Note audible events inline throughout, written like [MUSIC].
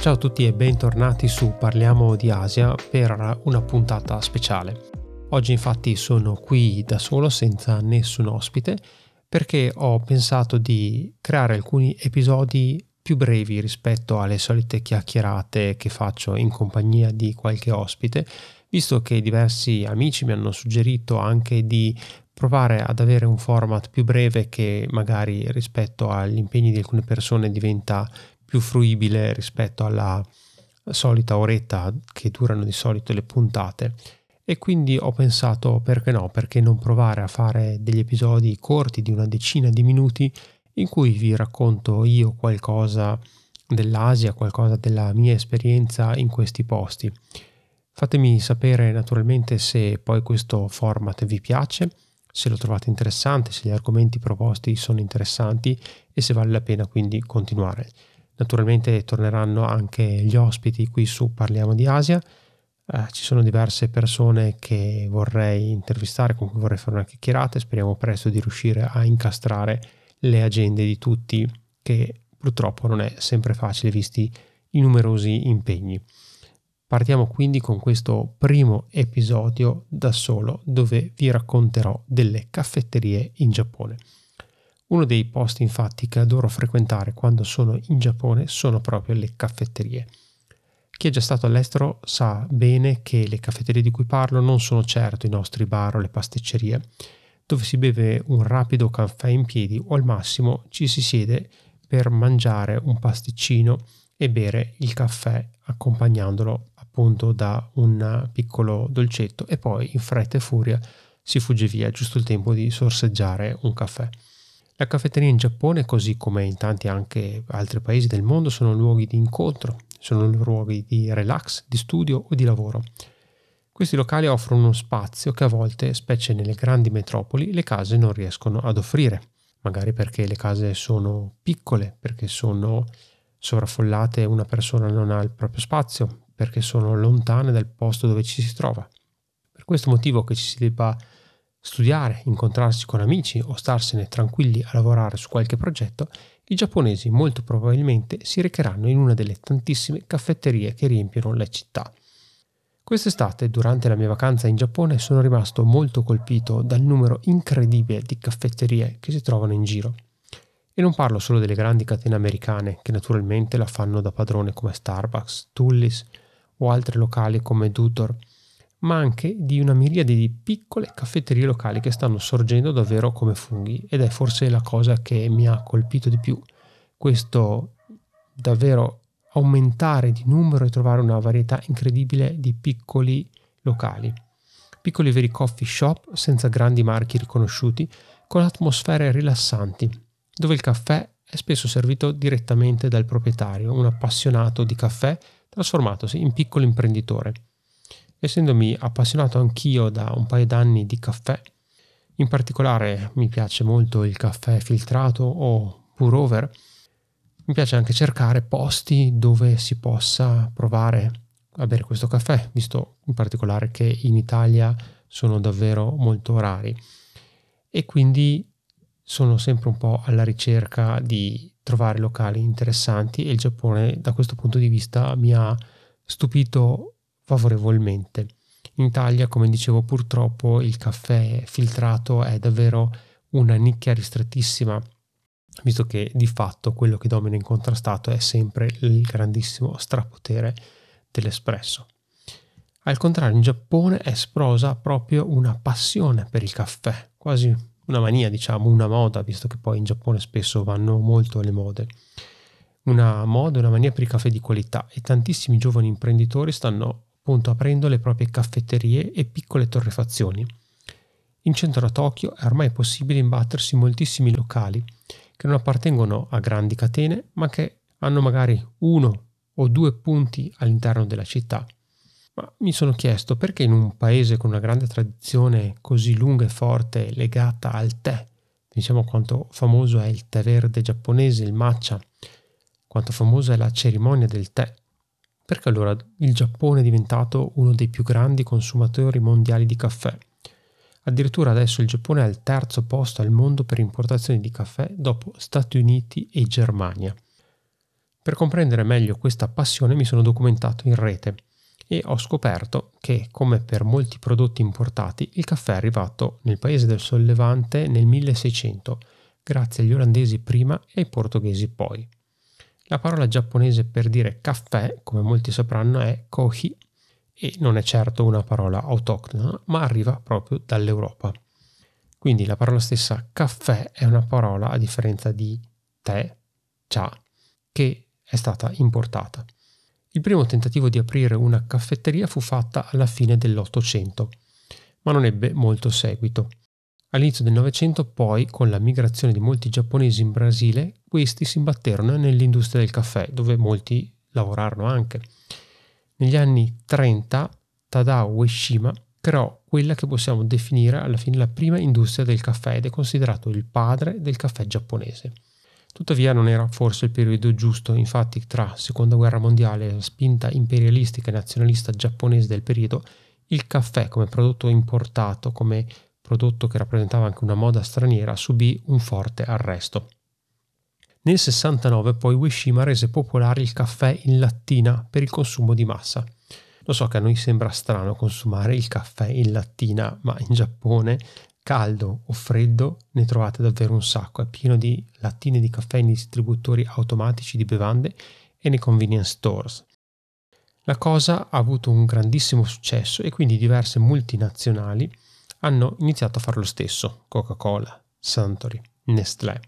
Ciao a tutti e bentornati su Parliamo di Asia per una puntata speciale. Oggi infatti sono qui da solo senza nessun ospite perché ho pensato di creare alcuni episodi più brevi rispetto alle solite chiacchierate che faccio in compagnia di qualche ospite, visto che diversi amici mi hanno suggerito anche di provare ad avere un format più breve che magari rispetto agli impegni di alcune persone diventa più fruibile rispetto alla solita oretta che durano di solito le puntate e quindi ho pensato perché no, perché non provare a fare degli episodi corti di una decina di minuti in cui vi racconto io qualcosa dell'Asia, qualcosa della mia esperienza in questi posti. Fatemi sapere naturalmente se poi questo format vi piace, se lo trovate interessante, se gli argomenti proposti sono interessanti e se vale la pena quindi continuare. Naturalmente torneranno anche gli ospiti qui su Parliamo di Asia. Eh, ci sono diverse persone che vorrei intervistare, con cui vorrei fare una chiacchierata e speriamo presto di riuscire a incastrare le agende di tutti, che purtroppo non è sempre facile visti i numerosi impegni. Partiamo quindi con questo primo episodio da solo dove vi racconterò delle caffetterie in Giappone. Uno dei posti infatti che adoro frequentare quando sono in Giappone sono proprio le caffetterie. Chi è già stato all'estero sa bene che le caffetterie di cui parlo non sono certo i nostri bar o le pasticcerie, dove si beve un rapido caffè in piedi o al massimo ci si siede per mangiare un pasticcino e bere il caffè accompagnandolo appunto da un piccolo dolcetto e poi in fretta e furia si fugge via giusto il tempo di sorseggiare un caffè. La caffetteria in Giappone, così come in tanti anche altri paesi del mondo, sono luoghi di incontro, sono luoghi di relax, di studio o di lavoro. Questi locali offrono uno spazio che a volte, specie nelle grandi metropoli, le case non riescono ad offrire, magari perché le case sono piccole, perché sono sovraffollate e una persona non ha il proprio spazio, perché sono lontane dal posto dove ci si trova. Per questo motivo che ci si debba studiare, incontrarsi con amici o starsene tranquilli a lavorare su qualche progetto, i giapponesi molto probabilmente si recheranno in una delle tantissime caffetterie che riempiono le città. Quest'estate, durante la mia vacanza in Giappone, sono rimasto molto colpito dal numero incredibile di caffetterie che si trovano in giro. E non parlo solo delle grandi catene americane, che naturalmente la fanno da padrone come Starbucks, Tullis o altri locali come Dutor, ma anche di una miriade di piccole caffetterie locali che stanno sorgendo davvero come funghi ed è forse la cosa che mi ha colpito di più, questo davvero aumentare di numero e trovare una varietà incredibile di piccoli locali, piccoli veri coffee shop senza grandi marchi riconosciuti, con atmosfere rilassanti, dove il caffè è spesso servito direttamente dal proprietario, un appassionato di caffè trasformatosi in piccolo imprenditore essendomi appassionato anch'io da un paio d'anni di caffè, in particolare mi piace molto il caffè filtrato o pour over, mi piace anche cercare posti dove si possa provare a bere questo caffè, visto in particolare che in Italia sono davvero molto rari. E quindi sono sempre un po' alla ricerca di trovare locali interessanti e il Giappone da questo punto di vista mi ha stupito favorevolmente. In Italia, come dicevo, purtroppo il caffè filtrato è davvero una nicchia ristrettissima, visto che di fatto quello che domina incontrastato è sempre il grandissimo strapotere dell'espresso. Al contrario, in Giappone è esplosa proprio una passione per il caffè, quasi una mania, diciamo, una moda, visto che poi in Giappone spesso vanno molto le mode. Una moda, una mania per il caffè di qualità e tantissimi giovani imprenditori stanno appunto aprendo le proprie caffetterie e piccole torrefazioni. In centro a Tokyo è ormai possibile imbattersi in moltissimi locali che non appartengono a grandi catene, ma che hanno magari uno o due punti all'interno della città. Ma mi sono chiesto perché in un paese con una grande tradizione così lunga e forte legata al tè, diciamo quanto famoso è il tè verde giapponese, il matcha, quanto famosa è la cerimonia del tè, perché allora il Giappone è diventato uno dei più grandi consumatori mondiali di caffè. Addirittura adesso il Giappone è al terzo posto al mondo per importazioni di caffè dopo Stati Uniti e Germania. Per comprendere meglio questa passione mi sono documentato in rete e ho scoperto che, come per molti prodotti importati, il caffè è arrivato nel paese del Sollevante nel 1600, grazie agli olandesi prima e ai portoghesi poi. La parola giapponese per dire caffè, come molti sapranno, è kohi e non è certo una parola autoctona, ma arriva proprio dall'Europa. Quindi la parola stessa caffè è una parola, a differenza di tè, cha, che è stata importata. Il primo tentativo di aprire una caffetteria fu fatta alla fine dell'Ottocento, ma non ebbe molto seguito. All'inizio del Novecento, poi, con la migrazione di molti giapponesi in Brasile, questi si imbatterono nell'industria del caffè, dove molti lavorarono anche. Negli anni 30, Tadao Ueshima creò quella che possiamo definire alla fine la prima industria del caffè ed è considerato il padre del caffè giapponese. Tuttavia non era forse il periodo giusto, infatti tra Seconda Guerra Mondiale e la spinta imperialistica e nazionalista giapponese del periodo, il caffè come prodotto importato, come prodotto che rappresentava anche una moda straniera, subì un forte arresto. Nel 69 poi Ueshima rese popolare il caffè in lattina per il consumo di massa. Lo so che a noi sembra strano consumare il caffè in lattina, ma in Giappone caldo o freddo ne trovate davvero un sacco, è pieno di lattine di caffè nei distributori automatici di bevande e nei convenience stores. La cosa ha avuto un grandissimo successo e quindi diverse multinazionali hanno iniziato a fare lo stesso, Coca-Cola, Suntory, Nestlé.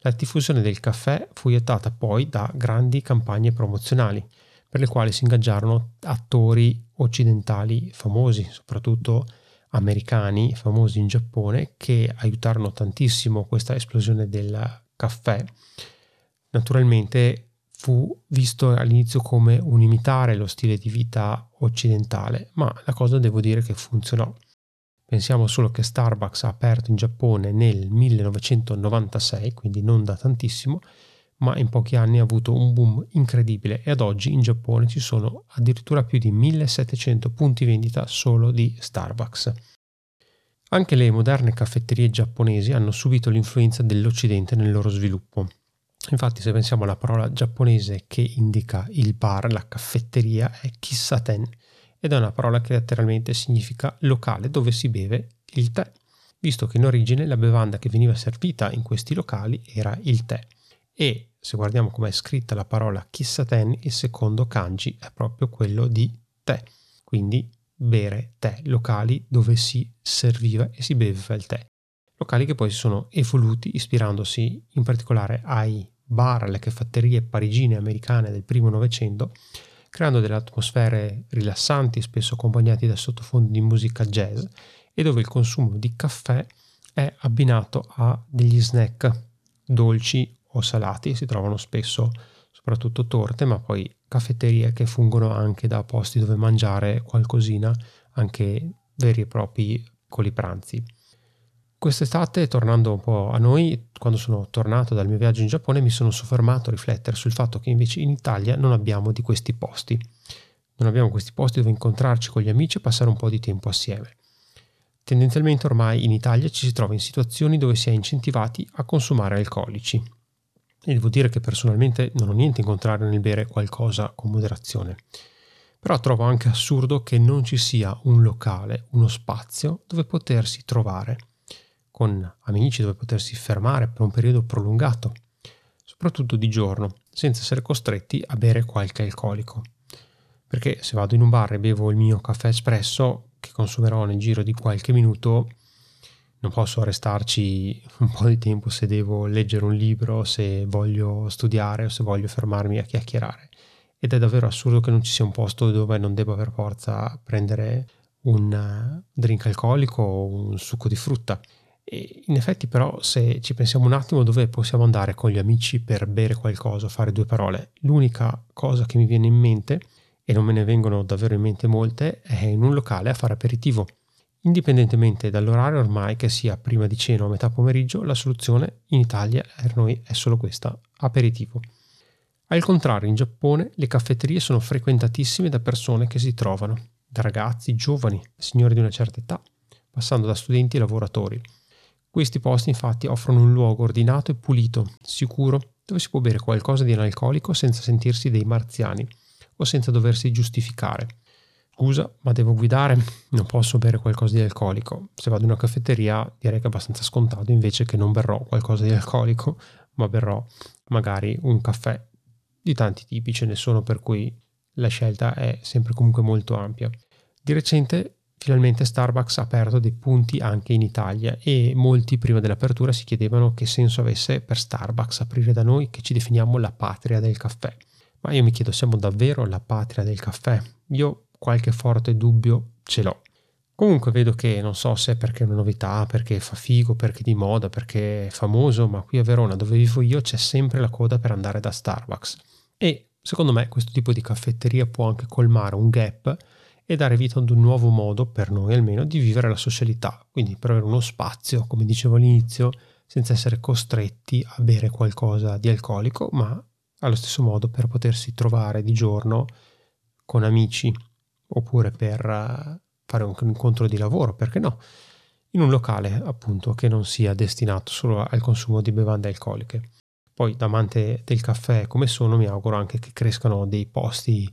La diffusione del caffè fu aiutata poi da grandi campagne promozionali, per le quali si ingaggiarono attori occidentali famosi, soprattutto americani famosi in Giappone che aiutarono tantissimo questa esplosione del caffè. Naturalmente fu visto all'inizio come un imitare lo stile di vita occidentale, ma la cosa devo dire che funzionò. Pensiamo solo che Starbucks ha aperto in Giappone nel 1996, quindi non da tantissimo, ma in pochi anni ha avuto un boom incredibile e ad oggi in Giappone ci sono addirittura più di 1700 punti vendita solo di Starbucks. Anche le moderne caffetterie giapponesi hanno subito l'influenza dell'Occidente nel loro sviluppo. Infatti, se pensiamo alla parola giapponese che indica il bar, la caffetteria è kissaten ed è una parola che letteralmente significa locale dove si beve il tè, visto che in origine la bevanda che veniva servita in questi locali era il tè e se guardiamo come è scritta la parola Kissaten, il secondo kanji è proprio quello di tè, quindi bere tè, locali dove si serviva e si beveva il tè. Locali che poi si sono evoluti ispirandosi in particolare ai bar, alle caffetterie parigine e americane del primo Novecento, creando delle atmosfere rilassanti, spesso accompagnati da sottofondi di musica jazz, e dove il consumo di caffè è abbinato a degli snack dolci o salati, si trovano spesso soprattutto torte, ma poi caffetterie che fungono anche da posti dove mangiare qualcosina, anche veri e propri piccoli pranzi. Quest'estate, tornando un po' a noi, quando sono tornato dal mio viaggio in Giappone, mi sono soffermato a riflettere sul fatto che invece in Italia non abbiamo di questi posti. Non abbiamo questi posti dove incontrarci con gli amici e passare un po' di tempo assieme. Tendenzialmente ormai in Italia ci si trova in situazioni dove si è incentivati a consumare alcolici, e devo dire che personalmente non ho niente in contrario nel bere qualcosa con moderazione. Però trovo anche assurdo che non ci sia un locale, uno spazio dove potersi trovare, con amici dove potersi fermare per un periodo prolungato, soprattutto di giorno, senza essere costretti a bere qualche alcolico. Perché se vado in un bar e bevo il mio caffè espresso, che consumerò nel giro di qualche minuto, non posso restarci [LAUGHS] un po' di tempo se devo leggere un libro, se voglio studiare o se voglio fermarmi a chiacchierare. Ed è davvero assurdo che non ci sia un posto dove non devo per forza prendere un drink alcolico o un succo di frutta. E in effetti però se ci pensiamo un attimo dove possiamo andare con gli amici per bere qualcosa, fare due parole, l'unica cosa che mi viene in mente, e non me ne vengono davvero in mente molte, è in un locale a fare aperitivo. Indipendentemente dall'orario ormai che sia prima di cena o metà pomeriggio, la soluzione in Italia per noi è solo questa, aperitivo. Al contrario, in Giappone le caffetterie sono frequentatissime da persone che si trovano, da ragazzi, giovani, signori di una certa età, passando da studenti e lavoratori. Questi posti infatti offrono un luogo ordinato e pulito, sicuro, dove si può bere qualcosa di analcolico senza sentirsi dei marziani o senza doversi giustificare. Scusa, ma devo guidare, non posso bere qualcosa di alcolico. Se vado in una caffetteria direi che è abbastanza scontato invece che non berrò qualcosa di alcolico, ma berrò magari un caffè. Di tanti tipi ce ne sono per cui la scelta è sempre comunque molto ampia. Di recente Finalmente Starbucks ha aperto dei punti anche in Italia e molti prima dell'apertura si chiedevano che senso avesse per Starbucks aprire da noi che ci definiamo la patria del caffè. Ma io mi chiedo, siamo davvero la patria del caffè? Io qualche forte dubbio ce l'ho. Comunque vedo che non so se è perché è una novità, perché fa figo, perché è di moda, perché è famoso, ma qui a Verona dove vivo io c'è sempre la coda per andare da Starbucks. E secondo me questo tipo di caffetteria può anche colmare un gap e dare vita ad un nuovo modo, per noi almeno, di vivere la socialità, quindi per avere uno spazio, come dicevo all'inizio, senza essere costretti a bere qualcosa di alcolico, ma allo stesso modo per potersi trovare di giorno con amici oppure per eh, fare un incontro di lavoro, perché no? In un locale appunto che non sia destinato solo al consumo di bevande alcoliche. Poi da amante del caffè come sono mi auguro anche che crescano dei posti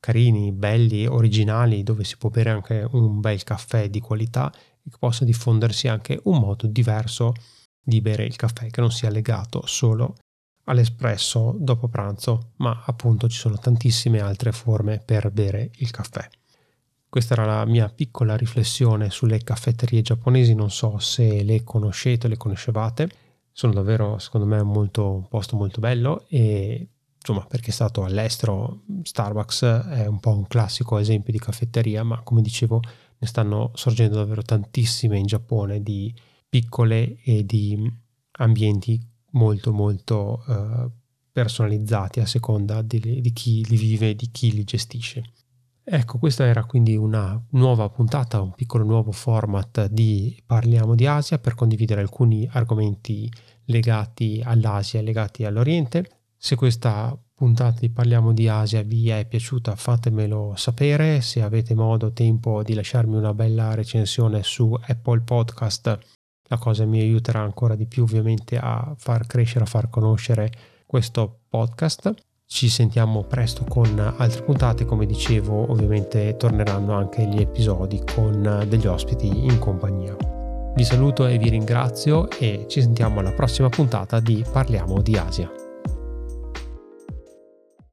carini, belli, originali, dove si può bere anche un bel caffè di qualità e che possa diffondersi anche un modo diverso di bere il caffè, che non sia legato solo all'espresso dopo pranzo, ma appunto ci sono tantissime altre forme per bere il caffè. Questa era la mia piccola riflessione sulle caffetterie giapponesi, non so se le conoscete, le conoscevate, sono davvero secondo me un posto molto bello e insomma perché è stato all'estero, Starbucks è un po' un classico esempio di caffetteria, ma come dicevo ne stanno sorgendo davvero tantissime in Giappone di piccole e di ambienti molto molto uh, personalizzati a seconda di, di chi li vive e di chi li gestisce. Ecco, questa era quindi una nuova puntata, un piccolo nuovo format di Parliamo di Asia per condividere alcuni argomenti legati all'Asia, legati all'Oriente. Se questa puntata di Parliamo di Asia vi è piaciuta fatemelo sapere, se avete modo, tempo di lasciarmi una bella recensione su Apple Podcast, la cosa mi aiuterà ancora di più ovviamente a far crescere, a far conoscere questo podcast. Ci sentiamo presto con altre puntate, come dicevo ovviamente torneranno anche gli episodi con degli ospiti in compagnia. Vi saluto e vi ringrazio e ci sentiamo alla prossima puntata di Parliamo di Asia.